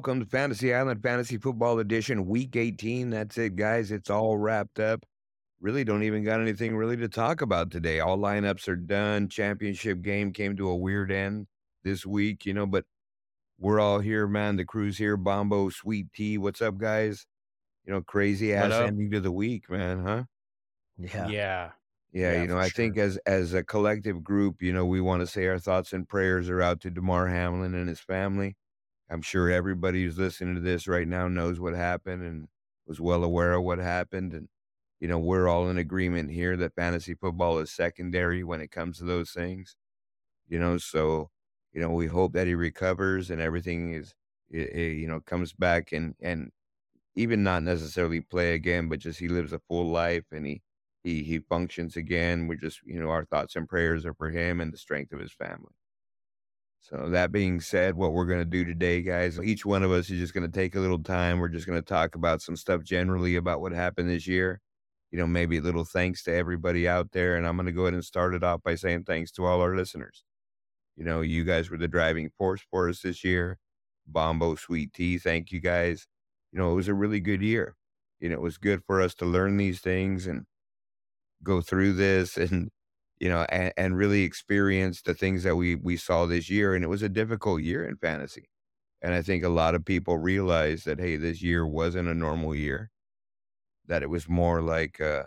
welcome to Fantasy Island Fantasy Football Edition, Week 18. That's it, guys. It's all wrapped up. Really don't even got anything really to talk about today. All lineups are done. Championship game came to a weird end this week, you know, but we're all here, man. The crew's here. Bombo, Sweet Tea. What's up, guys? You know, crazy ass ending to the week, man, huh? Yeah. Yeah. Yeah, Yeah, you know, for I think as as a collective group, you know, we want to say our thoughts and prayers are out to Damar Hamlin and his family. I'm sure everybody who's listening to this right now knows what happened and was well aware of what happened. And, you know, we're all in agreement here that fantasy football is secondary when it comes to those things. You know, so, you know, we hope that he recovers and everything is, i- i- you know, comes back and, and even not necessarily play again, but just he lives a full life and he, he, he functions again. We're just, you know, our thoughts and prayers are for him and the strength of his family. So that being said, what we're going to do today, guys, each one of us is just going to take a little time. We're just going to talk about some stuff generally about what happened this year. You know, maybe a little thanks to everybody out there. And I'm going to go ahead and start it off by saying thanks to all our listeners. You know, you guys were the driving force for us this year. Bombo, Sweet Tea, thank you guys. You know, it was a really good year. You know, it was good for us to learn these things and go through this and you know and, and really experience the things that we we saw this year and it was a difficult year in fantasy. And i think a lot of people realized that hey this year wasn't a normal year that it was more like uh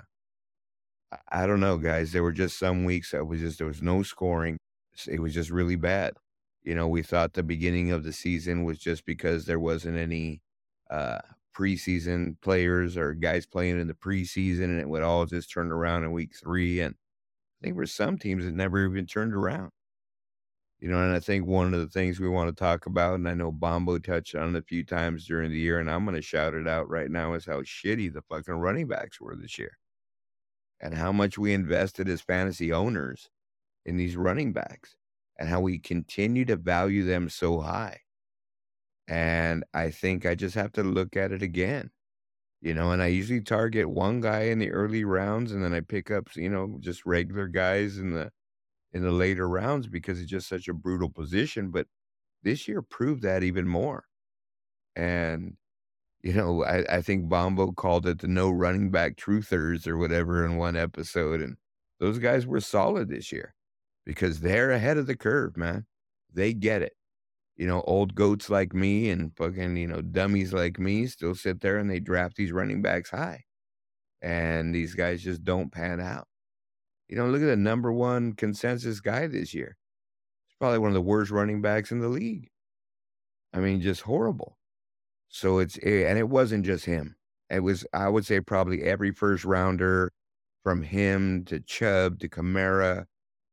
i I don't know guys there were just some weeks that was just there was no scoring. It was just really bad. You know we thought the beginning of the season was just because there wasn't any uh preseason players or guys playing in the preseason and it would all just turn around in week three and I think for some teams it never even turned around. You know, and I think one of the things we want to talk about, and I know Bombo touched on it a few times during the year, and I'm going to shout it out right now, is how shitty the fucking running backs were this year, and how much we invested as fantasy owners in these running backs, and how we continue to value them so high. And I think I just have to look at it again. You know, and I usually target one guy in the early rounds, and then I pick up, you know, just regular guys in the in the later rounds because it's just such a brutal position. But this year proved that even more. And, you know, I, I think Bombo called it the no running back truthers or whatever in one episode. And those guys were solid this year because they're ahead of the curve, man. They get it. You know, old goats like me and fucking, you know, dummies like me still sit there and they draft these running backs high. And these guys just don't pan out. You know, look at the number one consensus guy this year. He's probably one of the worst running backs in the league. I mean, just horrible. So it's eh, and it wasn't just him. It was I would say probably every first rounder from him to Chubb to Kamara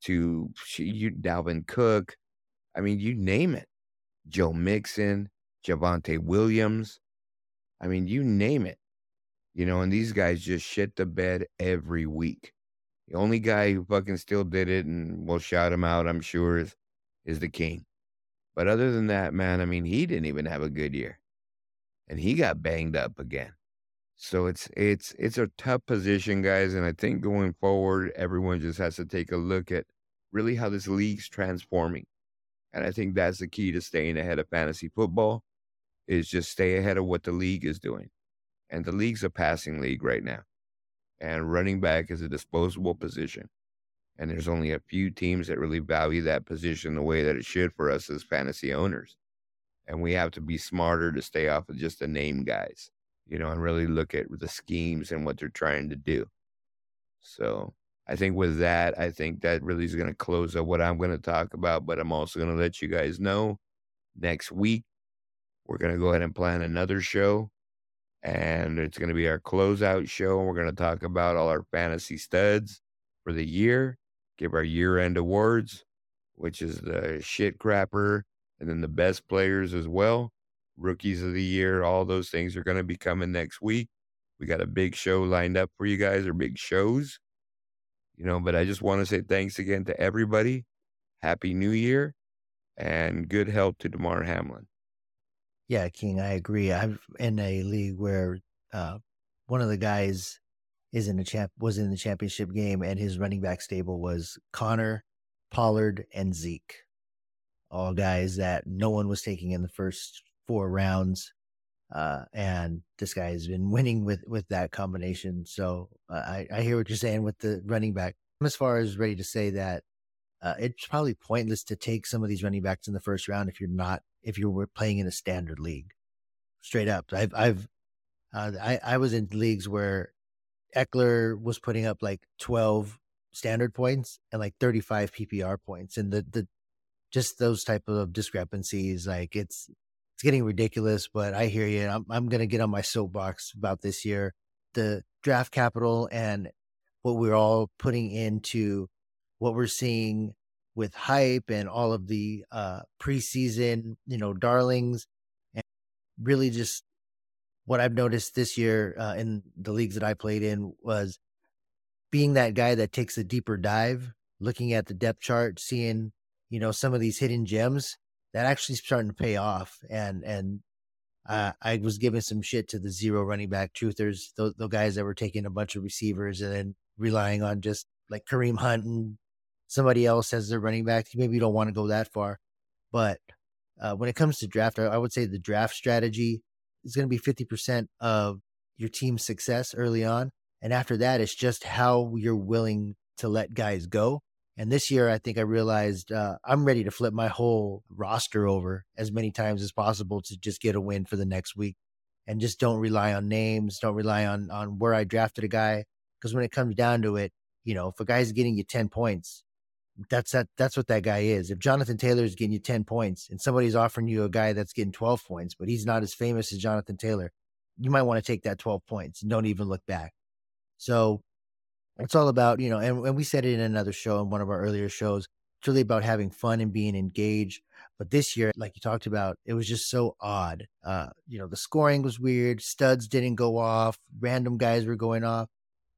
to you Dalvin Cook. I mean, you name it. Joe Mixon, Javonte Williams. I mean, you name it. You know, and these guys just shit the bed every week. The only guy who fucking still did it, and we'll shout him out, I'm sure, is is the king. But other than that, man, I mean, he didn't even have a good year, and he got banged up again. So it's it's it's a tough position, guys, and I think going forward, everyone just has to take a look at really how this league's transforming, and I think that's the key to staying ahead of fantasy football is just stay ahead of what the league is doing, and the league's a passing league right now, and running back is a disposable position. And there's only a few teams that really value that position the way that it should for us as fantasy owners. And we have to be smarter to stay off of just the name guys, you know, and really look at the schemes and what they're trying to do. So I think with that, I think that really is going to close up what I'm going to talk about. But I'm also going to let you guys know next week, we're going to go ahead and plan another show. And it's going to be our closeout show. And we're going to talk about all our fantasy studs for the year, give our year end awards, which is the shit crapper, and then the best players as well, rookies of the year. All those things are going to be coming next week. We got a big show lined up for you guys, or big shows, you know. But I just want to say thanks again to everybody. Happy New Year and good health to Damar Hamlin. Yeah, King, I agree. I'm in a league where uh, one of the guys is in the champ was in the championship game, and his running back stable was Connor, Pollard, and Zeke. All guys that no one was taking in the first four rounds. Uh, and this guy has been winning with, with that combination. So uh, I, I hear what you're saying with the running back. I'm as far as ready to say that uh, it's probably pointless to take some of these running backs in the first round if you're not if you were playing in a standard league. Straight up, I've I've uh, I I was in leagues where Ekeler was putting up like 12 standard points and like 35 PPR points, and the the just those type of discrepancies, like it's it's getting ridiculous. But I hear you. I'm I'm gonna get on my soapbox about this year. The draft capital and what we're all putting into what we're seeing with hype and all of the uh, preseason, you know, darlings, and really just what I've noticed this year uh, in the leagues that I played in was being that guy that takes a deeper dive, looking at the depth chart, seeing you know some of these hidden gems that actually starting to pay off, and and uh, I was giving some shit to the zero running back truthers, those, those guys that were taking a bunch of receivers and then relying on just like Kareem Hunt and somebody else as their running back. Maybe you don't want to go that far. But uh, when it comes to draft, I, I would say the draft strategy is going to be 50% of your team's success early on. And after that, it's just how you're willing to let guys go. And this year, I think I realized uh, I'm ready to flip my whole roster over as many times as possible to just get a win for the next week. And just don't rely on names, don't rely on on where I drafted a guy. Because when it comes down to it, you know, if a guy's getting you 10 points, that's that that's what that guy is. If Jonathan Taylor is getting you 10 points and somebody's offering you a guy that's getting 12 points, but he's not as famous as Jonathan Taylor, you might want to take that 12 points and don't even look back. So it's all about, you know, and, and we said it in another show in one of our earlier shows. It's really about having fun and being engaged. But this year, like you talked about, it was just so odd. Uh, you know, the scoring was weird. Studs didn't go off. Random guys were going off.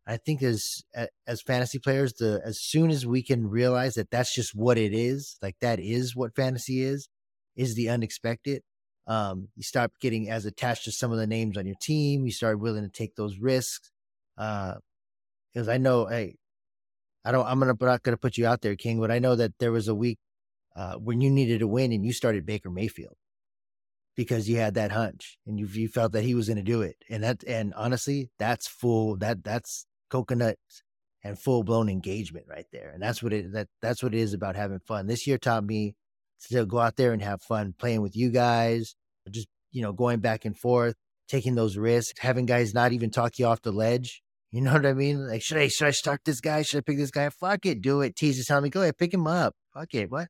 I think as as fantasy players, the as soon as we can realize that that's just what it is, like that is what fantasy is, is the unexpected. Um, you start getting as attached to some of the names on your team. You start willing to take those risks. Uh, because I know, hey, I don't, I'm gonna, not gonna put you out there, King, but I know that there was a week uh, when you needed to win and you started Baker Mayfield because you had that hunch and you, you felt that he was to do it. And that, and honestly, that's full, that, that's coconut and full blown engagement right there. And that's what it that that's what it is about having fun. This year taught me to go out there and have fun playing with you guys, just you know, going back and forth, taking those risks, having guys not even talk you off the ledge. You know what I mean? Like, should I should I start this guy? Should I pick this guy? Fuck it, do it. Tease is telling me, go ahead, pick him up. Fuck it. What?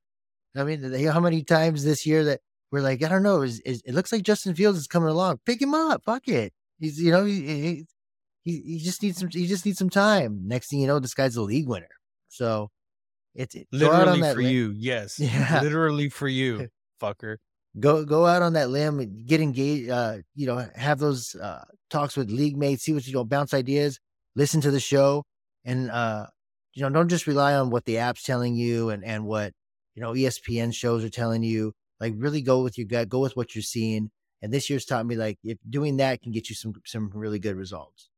I mean, how many times this year that we're like, I don't know, is, is it looks like Justin Fields is coming along. Pick him up. Fuck it. He's you know he, he he just needs some he just needs some time. Next thing you know, this guy's a league winner. So it's it, literally for limb. you, yes, yeah, literally for you, fucker. Go go out on that limb, get engaged. Uh, you know, have those uh, talks with league mates, see what you know, bounce ideas, listen to the show, and uh, you know, don't just rely on what the app's telling you and and what you know ESPN shows are telling you. Like, really go with your gut, go with what you're seeing. And this year's taught me like if doing that can get you some some really good results.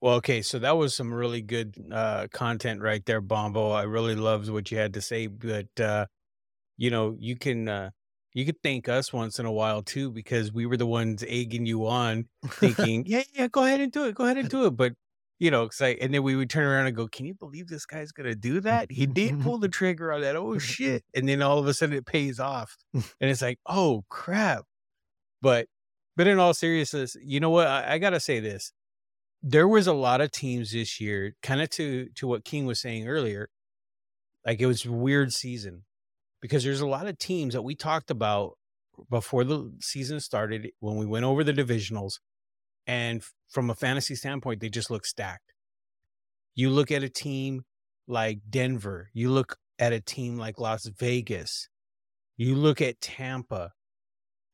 Well, okay, so that was some really good uh, content right there, Bombo. I really loved what you had to say, but uh, you know, you can uh, you could thank us once in a while too because we were the ones egging you on, thinking, "Yeah, yeah, go ahead and do it, go ahead and do it." But you know, cause I, and then we would turn around and go, "Can you believe this guy's gonna do that? He did pull the trigger on that. Oh shit!" And then all of a sudden it pays off, and it's like, "Oh crap!" But but in all seriousness, you know what? I, I gotta say this there was a lot of teams this year, kind of to to what King was saying earlier. Like it was a weird season because there's a lot of teams that we talked about before the season started when we went over the divisionals, and from a fantasy standpoint, they just look stacked. You look at a team like Denver, you look at a team like Las Vegas, you look at Tampa,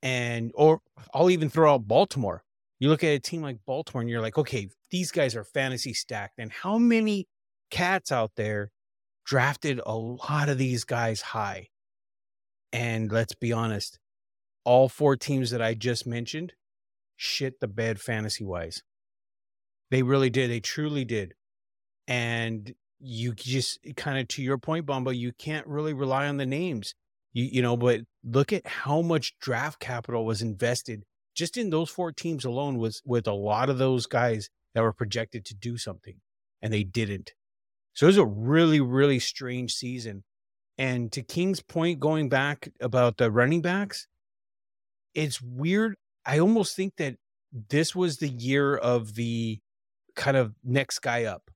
and or I'll even throw out Baltimore. You look at a team like Baltimore and you're like, okay, these guys are fantasy stacked. And how many cats out there drafted a lot of these guys high? And let's be honest, all four teams that I just mentioned shit the bed fantasy wise. They really did. They truly did. And you just kind of to your point, Bombo, you can't really rely on the names. You you know, but look at how much draft capital was invested just in those four teams alone was with a lot of those guys that were projected to do something and they didn't. So it was a really, really strange season. And to King's point, going back about the running backs, it's weird. I almost think that this was the year of the kind of next guy up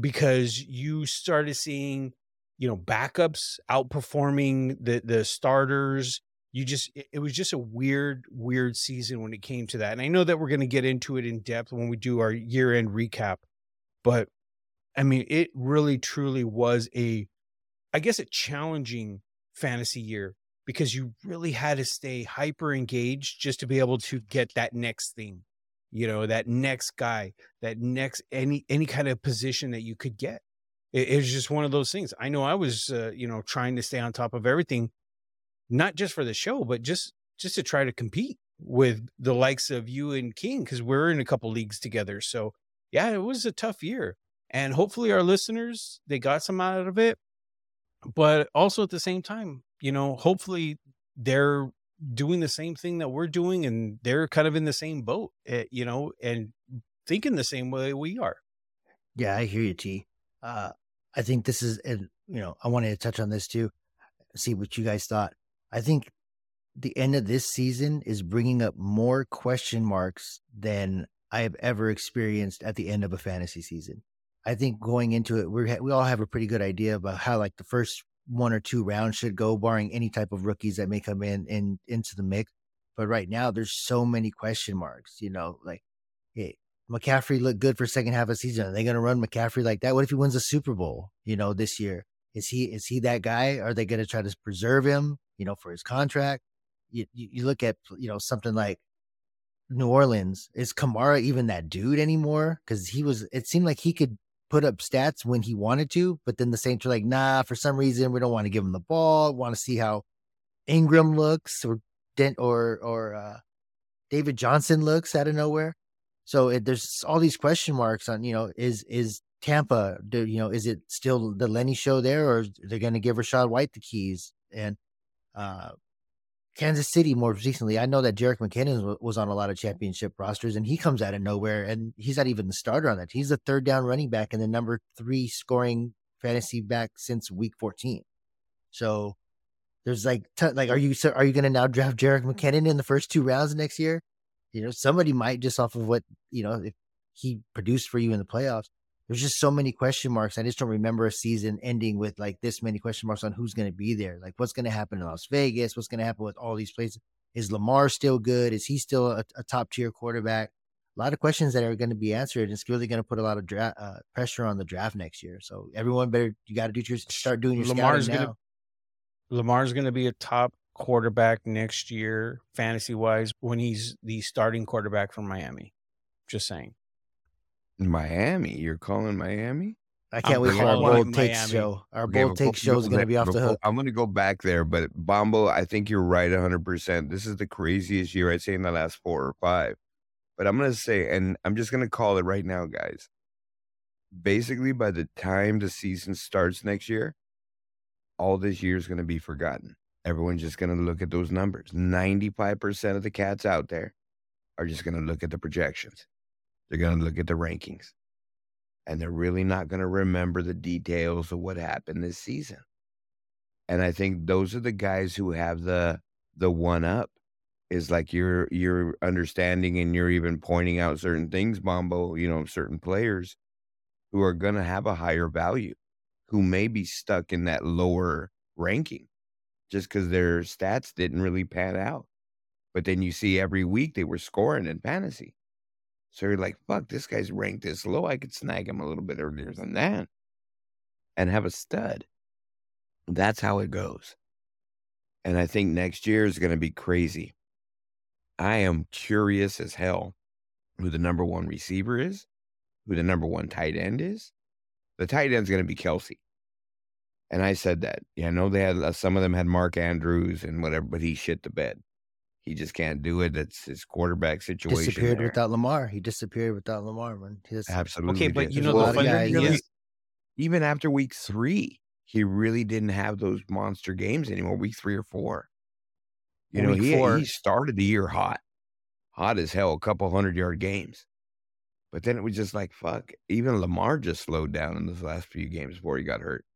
because you started seeing, you know, backups outperforming the the starters. You just it was just a weird, weird season when it came to that. And I know that we're going to get into it in depth when we do our year end recap, but I mean, it really truly was a, I guess, a challenging fantasy year because you really had to stay hyper engaged just to be able to get that next thing you know that next guy that next any any kind of position that you could get. It, it was just one of those things. I know i was uh, you know trying to stay on top of everything not just for the show but just just to try to compete with the likes of you and king because we're in a couple leagues together. So yeah it was a tough year and hopefully our listeners they got some out of it but also at the same time you know, hopefully they're doing the same thing that we're doing and they're kind of in the same boat, uh, you know, and thinking the same way we are. Yeah, I hear you, T. Uh, I think this is, and you know, I wanted to touch on this too, see what you guys thought. I think the end of this season is bringing up more question marks than I have ever experienced at the end of a fantasy season. I think going into it, we we all have a pretty good idea about how like the first one or two rounds should go, barring any type of rookies that may come in and into the mix. But right now, there's so many question marks. You know, like, hey, McCaffrey looked good for second half of season. Are they going to run McCaffrey like that? What if he wins a Super Bowl? You know, this year is he is he that guy? Are they going to try to preserve him? You know, for his contract. You, you, you look at you know something like New Orleans. Is Kamara even that dude anymore? Because he was. It seemed like he could put up stats when he wanted to, but then the Saints are like, nah, for some reason we don't want to give him the ball. Want to see how Ingram looks or Dent or or uh, David Johnson looks out of nowhere. So it, there's all these question marks on you know is is Tampa do, you know is it still the Lenny show there or they're going to give Rachaad White the keys and uh, Kansas City more recently, I know that Jerick McKinnon was on a lot of championship rosters, and he comes out of nowhere, and he's not even the starter on that. He's the third down running back and the number three scoring fantasy back since week 14. So there's like, t- like, are you are you going to now draft Jerick McKinnon in the first two rounds next year? You know, somebody might just off of what you know if he produced for you in the playoffs there's just so many question marks. I just don't remember a season ending with like this many question marks on who's going to be there. Like what's going to happen in Las Vegas? What's going to happen with all these places? Is Lamar still good? Is he still a, a top tier quarterback? A lot of questions that are going to be answered. It's really going to put a lot of dra- uh, pressure on the draft next year. So everyone better you got to do your start doing your Lamar's scouting gonna, now. Lamar's going to be a top quarterback next year, fantasy wise, when he's the starting quarterback for Miami. Just saying. Miami. You're calling Miami? I can't I'm wait for our bold takes show. Our okay, bold takes show is going to be off the hook. I'm going to go back there, but Bombo, I think you're right 100%. This is the craziest year I'd say in the last four or five. But I'm going to say, and I'm just going to call it right now, guys. Basically, by the time the season starts next year, all this year is going to be forgotten. Everyone's just going to look at those numbers. 95% of the cats out there are just going to look at the projections. They're going to look at the rankings and they're really not going to remember the details of what happened this season. And I think those are the guys who have the the one up is like you're you're understanding and you're even pointing out certain things, Bombo, you know, certain players who are going to have a higher value, who may be stuck in that lower ranking just because their stats didn't really pan out. But then you see every week they were scoring in fantasy. So you're like, fuck, this guy's ranked this low. I could snag him a little bit earlier than that and have a stud. That's how it goes. And I think next year is going to be crazy. I am curious as hell who the number one receiver is, who the number one tight end is. The tight end's going to be Kelce. And I said that. Yeah, I know they had uh, some of them had Mark Andrews and whatever, but he shit the bed. He just can't do it. That's his quarterback situation. Disappeared there. without Lamar. He disappeared without Lamar, man. Absolutely. Okay, but you know the funny thing is, even after week three, he really didn't have those monster games anymore. Week three or four. You know, he four. he started the year hot, hot as hell, a couple hundred yard games. But then it was just like fuck. Even Lamar just slowed down in those last few games before he got hurt.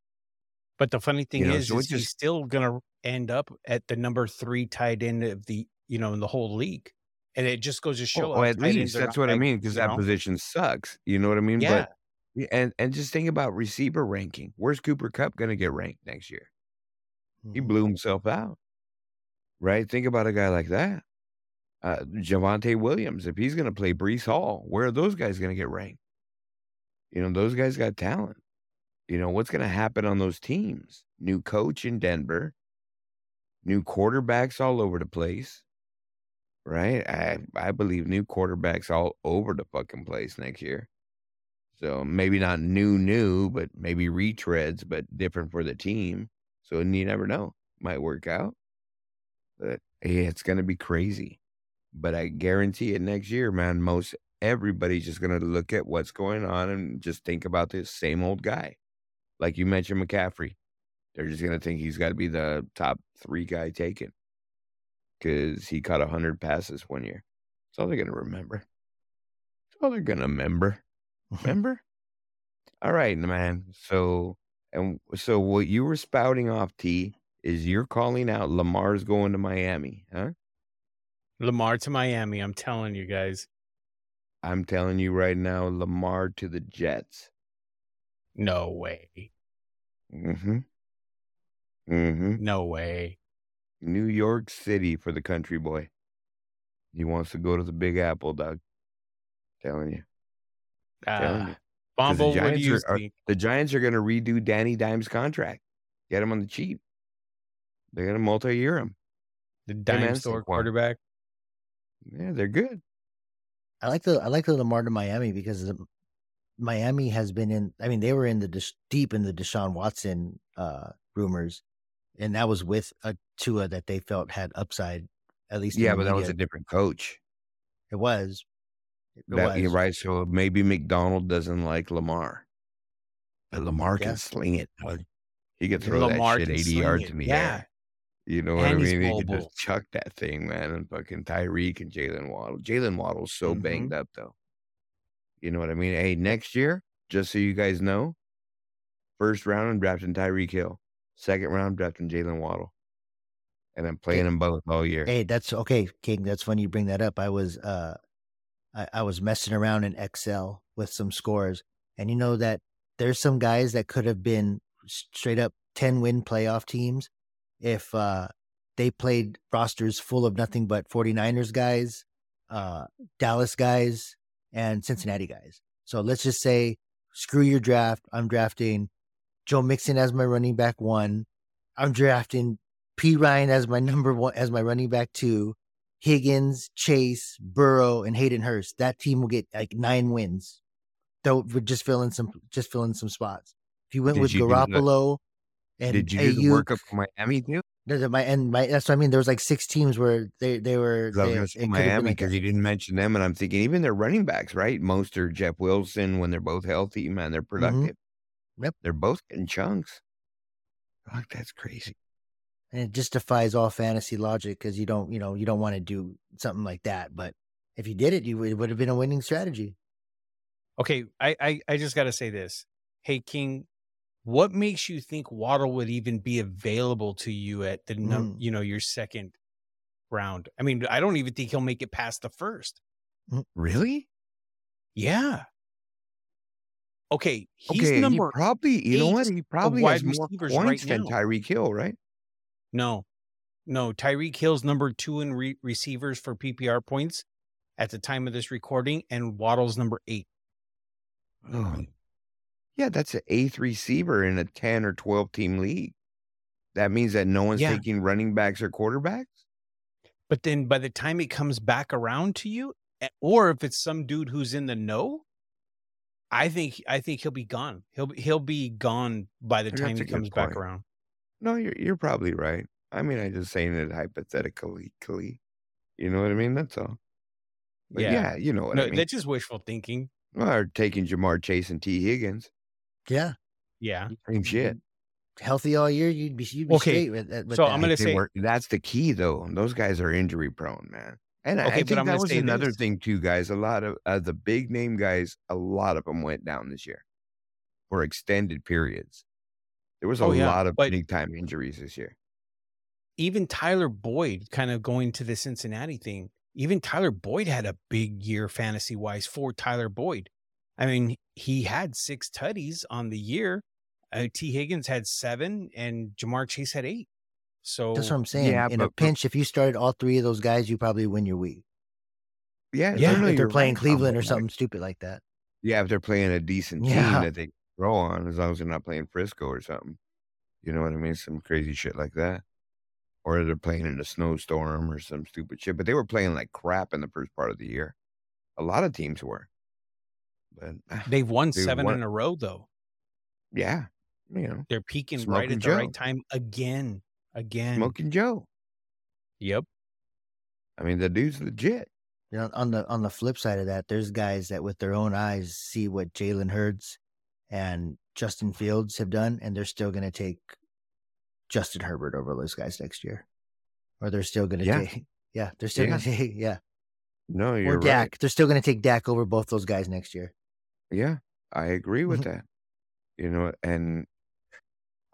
But the funny thing You know, is, so it is he's still gonna end up at the number three tight end of the you know in the whole league, and it just goes to show. How at least that's what I mean because that know? position sucks. You know what I mean? Yeah, But and and just think about receiver ranking. Where's Cooper Kupp going to get ranked next year? He Mhm. blew himself out, right? Think about a guy like that. Uh, Javonte Williams, if he's going to play Breece Hall, where are those guys going to get ranked? You know, those guys got talent. You know, what's going to happen on those teams? New coach in Denver, new quarterbacks all over the place, right? I, mm-hmm. I believe new quarterbacks all over the fucking place next year. So maybe not new, new, but maybe retreads, but different for the team. So you never know. Might work out. But yeah, it's going to be crazy. But I guarantee it next year, man, most everybody's just going to look at what's going on and just think about this same old guy. Like you mentioned, McCaffrey. They're just going to think he's got to be the top three guy taken because he caught 100 passes one year. That's all they're going to remember. That's all they're going to remember. Remember? All right, man. So, and so what you were spouting off, T, is you're calling out Lamar's going to Miami, huh? Lamar to Miami. I'm telling you guys, I'm telling you right now, Lamar to the Jets. no way, Mm-hmm. Mm-hmm. no way. New York City for the country boy. He wants to go to the Big Apple, dog. Telling you. Telling Uh, you. 'Cause Bombo, what do Giants you are- are- think? The Giants are going to redo Danny Dimes' contract. Get him on the cheap. They're going to multi-year him. The man, dime store quarterback. Yeah, they're good. I like the I like the Lamar to Miami because the, Miami has been in. I mean, they were in the deep in the Deshaun Watson uh, rumors, and that was with a Tua that they felt had upside. At least, Yeah, but that was a different coach. it was. It That, you're was. right. So maybe McDonald doesn't like Lamar, but Lamar Yeah. can sling it. He could Yeah, throw Lamar that shit 80 sling yards it, in the yeah. air. You know what I And mean? He could just chuck that thing, man. And fucking Tyreek and Jaylen Waddle. Jaylen Waddle's so Mhm. banged up, though. You know what I mean? Hey, next year, just so you guys know, first round I'm drafting Tyreek Hill. Second round, drafting Jaylen Waddle. And I'm playing them both all year. Hey, that's okay, King. That's funny you bring that up. I was uh, I, I was messing around in Excel with some scores, and you know that there's some guys that could have been straight up ten win playoff teams if uh they played rosters full of nothing but 49ers guys, uh Dallas guys, and Cincinnati guys. So let's just say, screw your draft. I'm drafting Joe Mixon as my running back one. I'm drafting P Ryan as my number one as my running back two, Higgins, Chase, Burrow, and Hayden Hurst. That team will get like nine wins. Though would just fill in some just fill in some spots. If you went Did with you do the- Garoppolo and Did you do the Aiyuk, workup for Miami, too? my and my that's what I mean. There was like six teams where they they were they, it to say could have been Miami because that. you didn't mention them, and I'm thinking even their running backs, right? Mostert, Jeff Wilson, when they're both healthy, man, they're productive. Mm-hmm. Yep. They're both getting chunks. Fuck, that's crazy. and it just defies all fantasy logic because you don't you know you don't want to do something like that. But if you did it, you would, it would have been a winning strategy. Okay, I, I I just got to say this. Hey King, what makes you think Waddle would even be available to you at the num- Mm. you know your second round? I mean, I don't even think he'll make it past the first. Really? Yeah. Okay, he's okay, number he probably, you know what? He probably has more receivers right than now. Tyreek Hill, right? no, no. Tyreek Hill's number two in re- receivers for PPR points at the time of this recording, and Waddle's number eight. Oh. Yeah, that's an eighth receiver in a 10 or 12 team league. That means that no one's Yeah. taking running backs or quarterbacks? But then by the time it comes back around to you, eh, or if it's some dude who's in the know, I think I think he'll be gone. He'll be- he'll be gone by the That's time he good comes back point. around. No, you're you're probably right. I mean, I'm just saying it hypothetically. You know what I mean? That's all. But yeah, Yeah. you know what No, I mean. that's just wishful thinking. Well, or taking Ja'Marr Chase and T. Higgins. Yeah, Yeah. Same shit. healthy all year, you'd be you'd be Okay, straight with, with so that. I'm gonna say- were- that's the key though. Those guys are injury prone, man. And I- Okay, I but think I'm that was say another this. thing too, guys. A lot of uh, the big name guys, a lot of them went down this year for extended periods. There was a Oh, yeah, lot of but- big time injuries this year. even Tyler Boyd, kind of going to the Cincinnati thing, even Tyler Boyd had a big year fantasy wise for Tyler Boyd. I mean, he had six tutties on the year. Uh, T. Higgins had seven, and Ja'Marr Chase had eight. So That's what I'm saying. Yeah, In a but- pinch, if you started all three of those guys, you probably win your week. Yeah, Yeah, if they're playing right, Cleveland Bumble. or Like, something stupid like that. Yeah, if they're playing a decent team Yeah. that they throw on, as long as they're not playing Frisco or something. You know what I mean? Some crazy shit like that. Or they're playing in a snowstorm or some stupid shit. But they were playing like crap in the first part of the year. A lot of teams were. But they've won Dude, seven what- in a row, though. yeah, you know, They're peaking right at the Joe. right time again. Again. Smoking Joe. Yep. I mean, the dude's legit. You know, on the on the flip side of that, there's guys that with their own eyes see what Jalen Hurts and Justin Fields have done, and they're still going to take Justin Herbert over those guys next year, or they're still going to Yeah. take yeah, they're still Yeah. going to take yeah, No, you're or Dak, right. they're still going to take Dak over both those guys next year. Yeah, I agree with Mhm. that. You know, and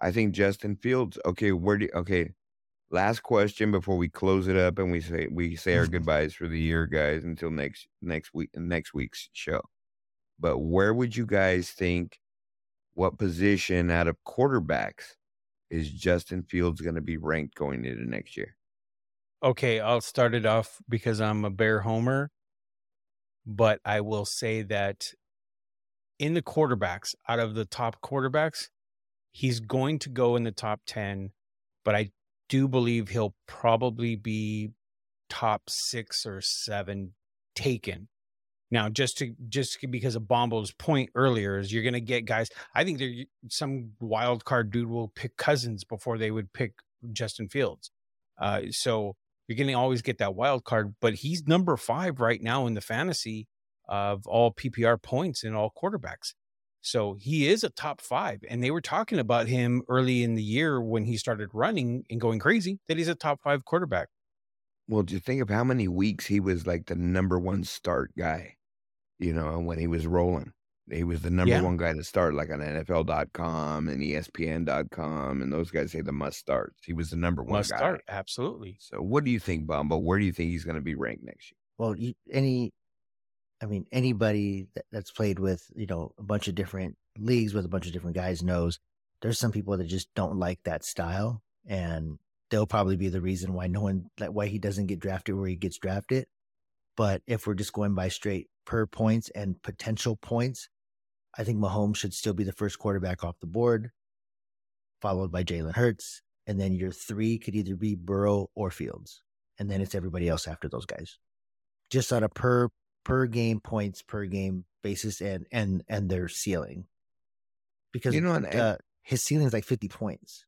I think Justin Fields. Okay, where do? Okay, last question before we close it up and we say we say our goodbyes for the year, guys, until next next week next week's show. But where would you guys think? What position out of quarterbacks is Justin Fields going to be ranked going into next year? Okay, I'll start it off because I'm a Bear Homer, but I will say that in the quarterbacks, out of the top quarterbacks, he's going to go in the top 10, but I do believe he'll probably be top six or seven taken. Now, just to just because of Bomble's point earlier, is you're going to get guys. I think there some wild card dude will pick Cousins before they would pick Justin Fields. Uh, so you're going to always get that wild card, but he's number five right now in the fantasy of all PPR points in all quarterbacks. So he is a top five. And they were talking about him early in the year when he started running and going crazy that he's a top five quarterback. Well, just think of how many weeks he was like the number one start guy, you know, when he was rolling. He was the number Yeah. one guy to start, like on NFL.com and ESPN.com, and those guys say the must starts. He was the number one Must guy. start. Absolutely. So, what do you think, Bumbo? Where do you think he's going to be ranked next year? Well, any, I mean, anybody that, that's played with you know a bunch of different leagues with a bunch of different guys knows there's some people that just don't like that style, and they'll probably be the reason why no one that why he doesn't get drafted where he gets drafted. But if we're just going by straight per points and potential points, I think Mahomes should still be the first quarterback off the board, followed by Jalen Hurts, and then your three could either be Burrow or Fields, and then it's everybody else after those guys just on a per per game points per game basis and and and their ceiling because You know, and- uh, his ceiling is like 50 points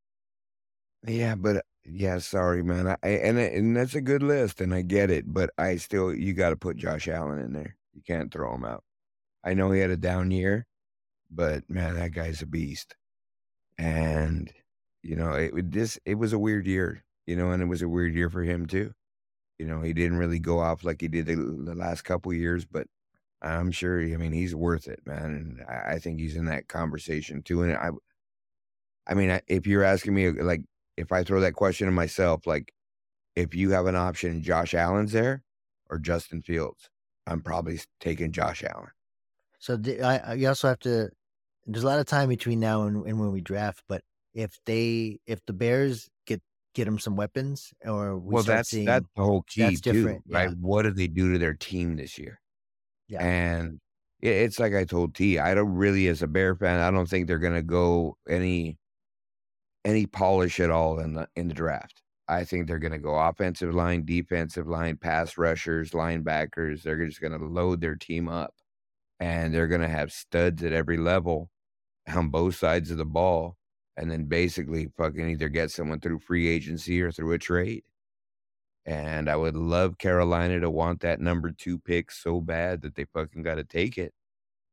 Yeah, but uh, yeah, sorry, man. I, and and that's a good list, and I get it, but I still you got to put Josh Allen in there. You can't throw him out. I know he had a down year, but man, that guy's a beast. And you know, it would this it was a weird year, you know, and it was a weird year for him too. You know, he didn't really go off like he did the, the last couple years, but I'm sure. I mean, he's worth it, man, and I, I think he's in that conversation too. And I, I mean, if you're asking me, uh, like, if I throw that question to myself, like, if you have an option, Josh Allen's there or Justin Fields, I'm probably taking Josh Allen. so I- you also have to there's a lot of time between now and, and when we draft but if they if the bears get get them some weapons or we well, that's seeing that's the whole key that's too, different, right? yeah. What do they do to their team this year? Yeah. And it's like I told T, I don't really, as a Bear fan, I don't think they're gonna go any any polish at all in the in the draft. I think they're gonna go offensive line, defensive line, pass rushers, linebackers. They're just gonna load their team up, and they're gonna have studs at every level on both sides of the ball, and then basically fucking either get someone through free agency or through a trade. And I would love Carolina to want that number two pick so bad that they fucking got to take it.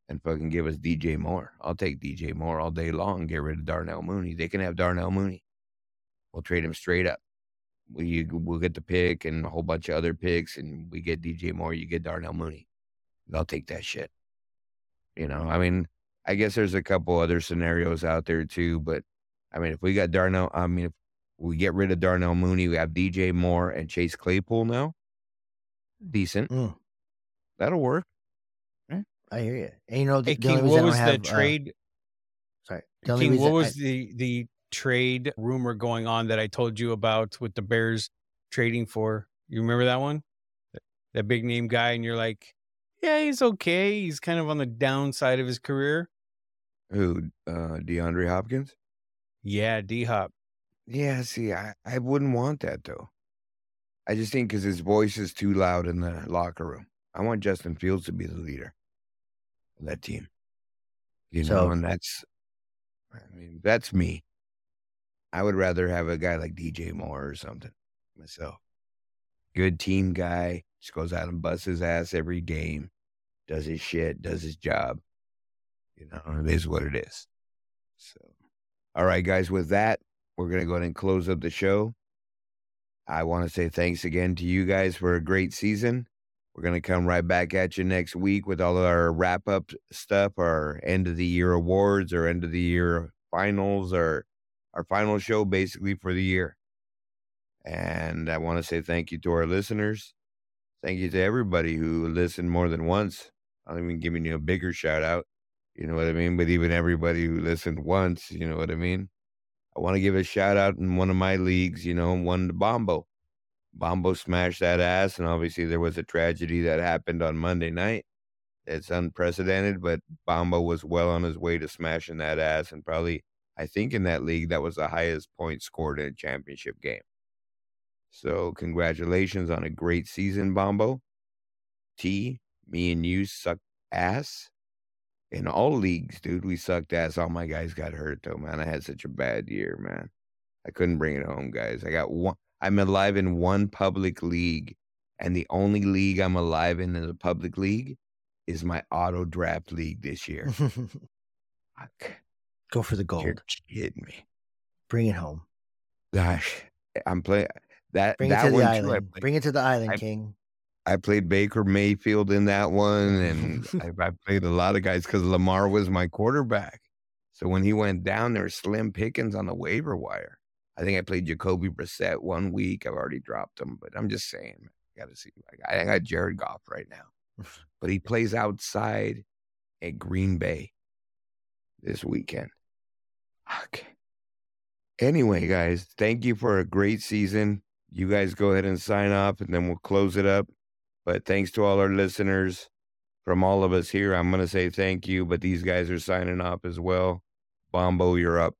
and fucking give us DJ Moore. I'll take DJ Moore all day long. Get rid of Darnell Mooney. They can have Darnell Mooney. We'll trade him straight up. We we'll get the pick and a whole bunch of other picks, and we get DJ Moore. You get Darnell Mooney. I'll take that shit. You know, I mean, I guess there's a couple other scenarios out there too, but I mean, if we got Darnell, I mean, if we get rid of Darnell Mooney, we have DJ Moore and Chase Claypool now. Decent. Mm, That'll work. I hear you. And you know, the, Hey, the only King, what don't was the have, uh, trade? sorry. The King, what was I- the the trade rumor going on that I told you about with the Bears trading for? You remember that one? That, that big name guy, and you're like, yeah, he's okay. He's kind of on the downside of his career. Who? Uh, DeAndre Hopkins. Yeah, D Hop. Yeah. See, I I wouldn't want that though. I just think because his voice is too loud in the locker room. I want Justin Fields to be the leader of that team. You know, So- and that's, I mean, that's me. I would rather have a guy like DJ Moore or something myself. Good team guy, just goes out and busts his ass every game, does his shit, does his job. You know, it is what it is. So, all right, guys, with that, we're going to go ahead and close up the show. I want to say thanks again to you guys for a great season. We're going to come right back at you next week with all our wrap up stuff, our end of the year awards, our end of the year finals, our our final show basically for the year. And I want to say thank you to our listeners. Thank you to everybody who listened more than once. I'm even giving you a bigger shout out. You know what I mean? But even everybody who listened once, you know what I mean? I want to give a shout out in one of my leagues, you know, one to Bombo. Bombo smashed that ass, and obviously there was a tragedy that happened on Monday night. It's unprecedented, but Bombo was well on his way to smashing that ass, and probably, I think, in that league, that was the highest point scored in a championship game. So, congratulations on a great season, Bombo. T, me and you suck ass in all leagues, dude. We sucked ass. All my guys got hurt, though, man. I had such a bad year, man. I couldn't bring it home, guys. I got one. I'm alive in one public league, and the only league I'm alive in in the public league is my auto draft league this year. Fuck. Go for the gold. You're kidding me. Bring it home. Gosh, I'm playing that. Bring it to the island. played- Bring it to the island, I- King. I played Baker Mayfield in that one, and I, I played a lot of guys because Lamar was my quarterback. So when he went down, there was slim pickings on the waiver wire. I think I played Jacoby Brissett one week. I've already dropped him, but I'm just saying, man, got to see. Like, I got Jared Goff right now, but he plays outside at Green Bay this weekend. Fuck. Anyway, guys, thank you for a great season. You guys go ahead and sign off, and then we'll close it up. But thanks to all our listeners from all of us here. I'm going to say thank you, but these guys are signing off as well. Bombo, you're up.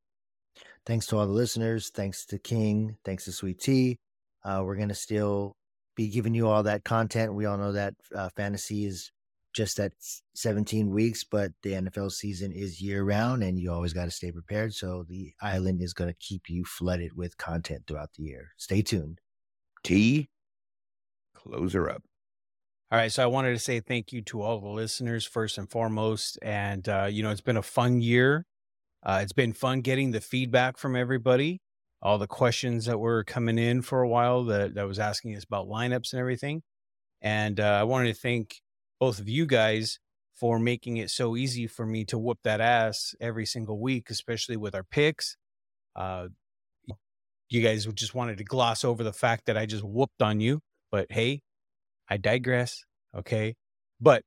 Thanks to all the listeners. Thanks to King. Thanks to Sweet Tea. Uh, we're going to still be giving you all that content. We all know that uh, fantasy is just at 17 weeks, but the NFL season is year round and you always got to stay prepared. So the island is going to keep you flooded with content throughout the year. Stay tuned. T, close her up. All right. So I wanted to say thank you to all the listeners first and foremost. And, uh, you know, it's been a fun year. Uh, it's been fun getting the feedback from everybody, all the questions that were coming in for a while that, that was asking us about lineups and everything. And uh, I wanted to thank both of you guys for making it so easy for me to whoop that ass every single week, especially with our picks. Uh, you guys just wanted to gloss over the fact that I just whooped on you, but hey, I digress. Okay. But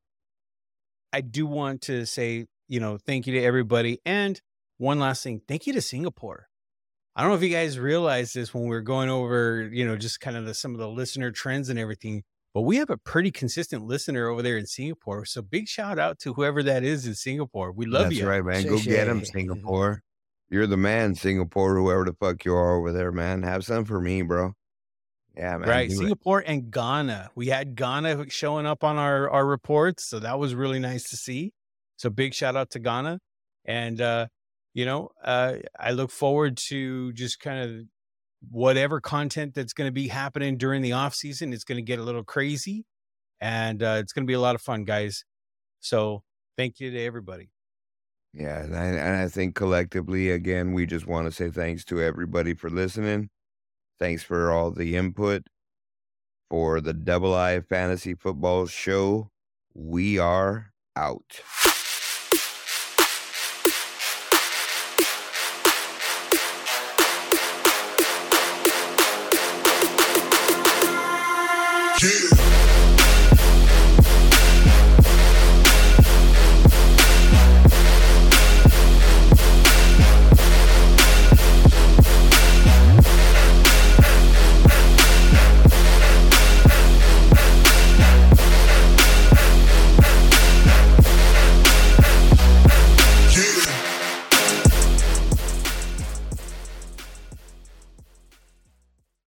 I do want to say, you know, thank you to everybody. And one last thing, thank you to Singapore. I don't know if you guys realize this when we are going over, you know, just kind of the, some of the listener trends and everything, but we have a pretty consistent listener over there in Singapore. So big shout out to whoever that is in Singapore. We love That's you. right, man. Shay Go get him, Singapore. You're the man, Singapore, whoever the fuck you are over there, man. Have some for me, bro. Yeah, man. right do it. singapore and ghana we had ghana showing up on our our reports so that was really nice to see so big shout out to ghana and uh you know uh i look forward to just kind of whatever content that's going to be happening during the off season it's going to get a little crazy and uh it's going to be a lot of fun guys so Thank you to everybody. Yeah, and I, and I think collectively, again, we just want to say thanks to everybody for listening. Thanks for all the input for the Double I Fantasy Football Show. We are out.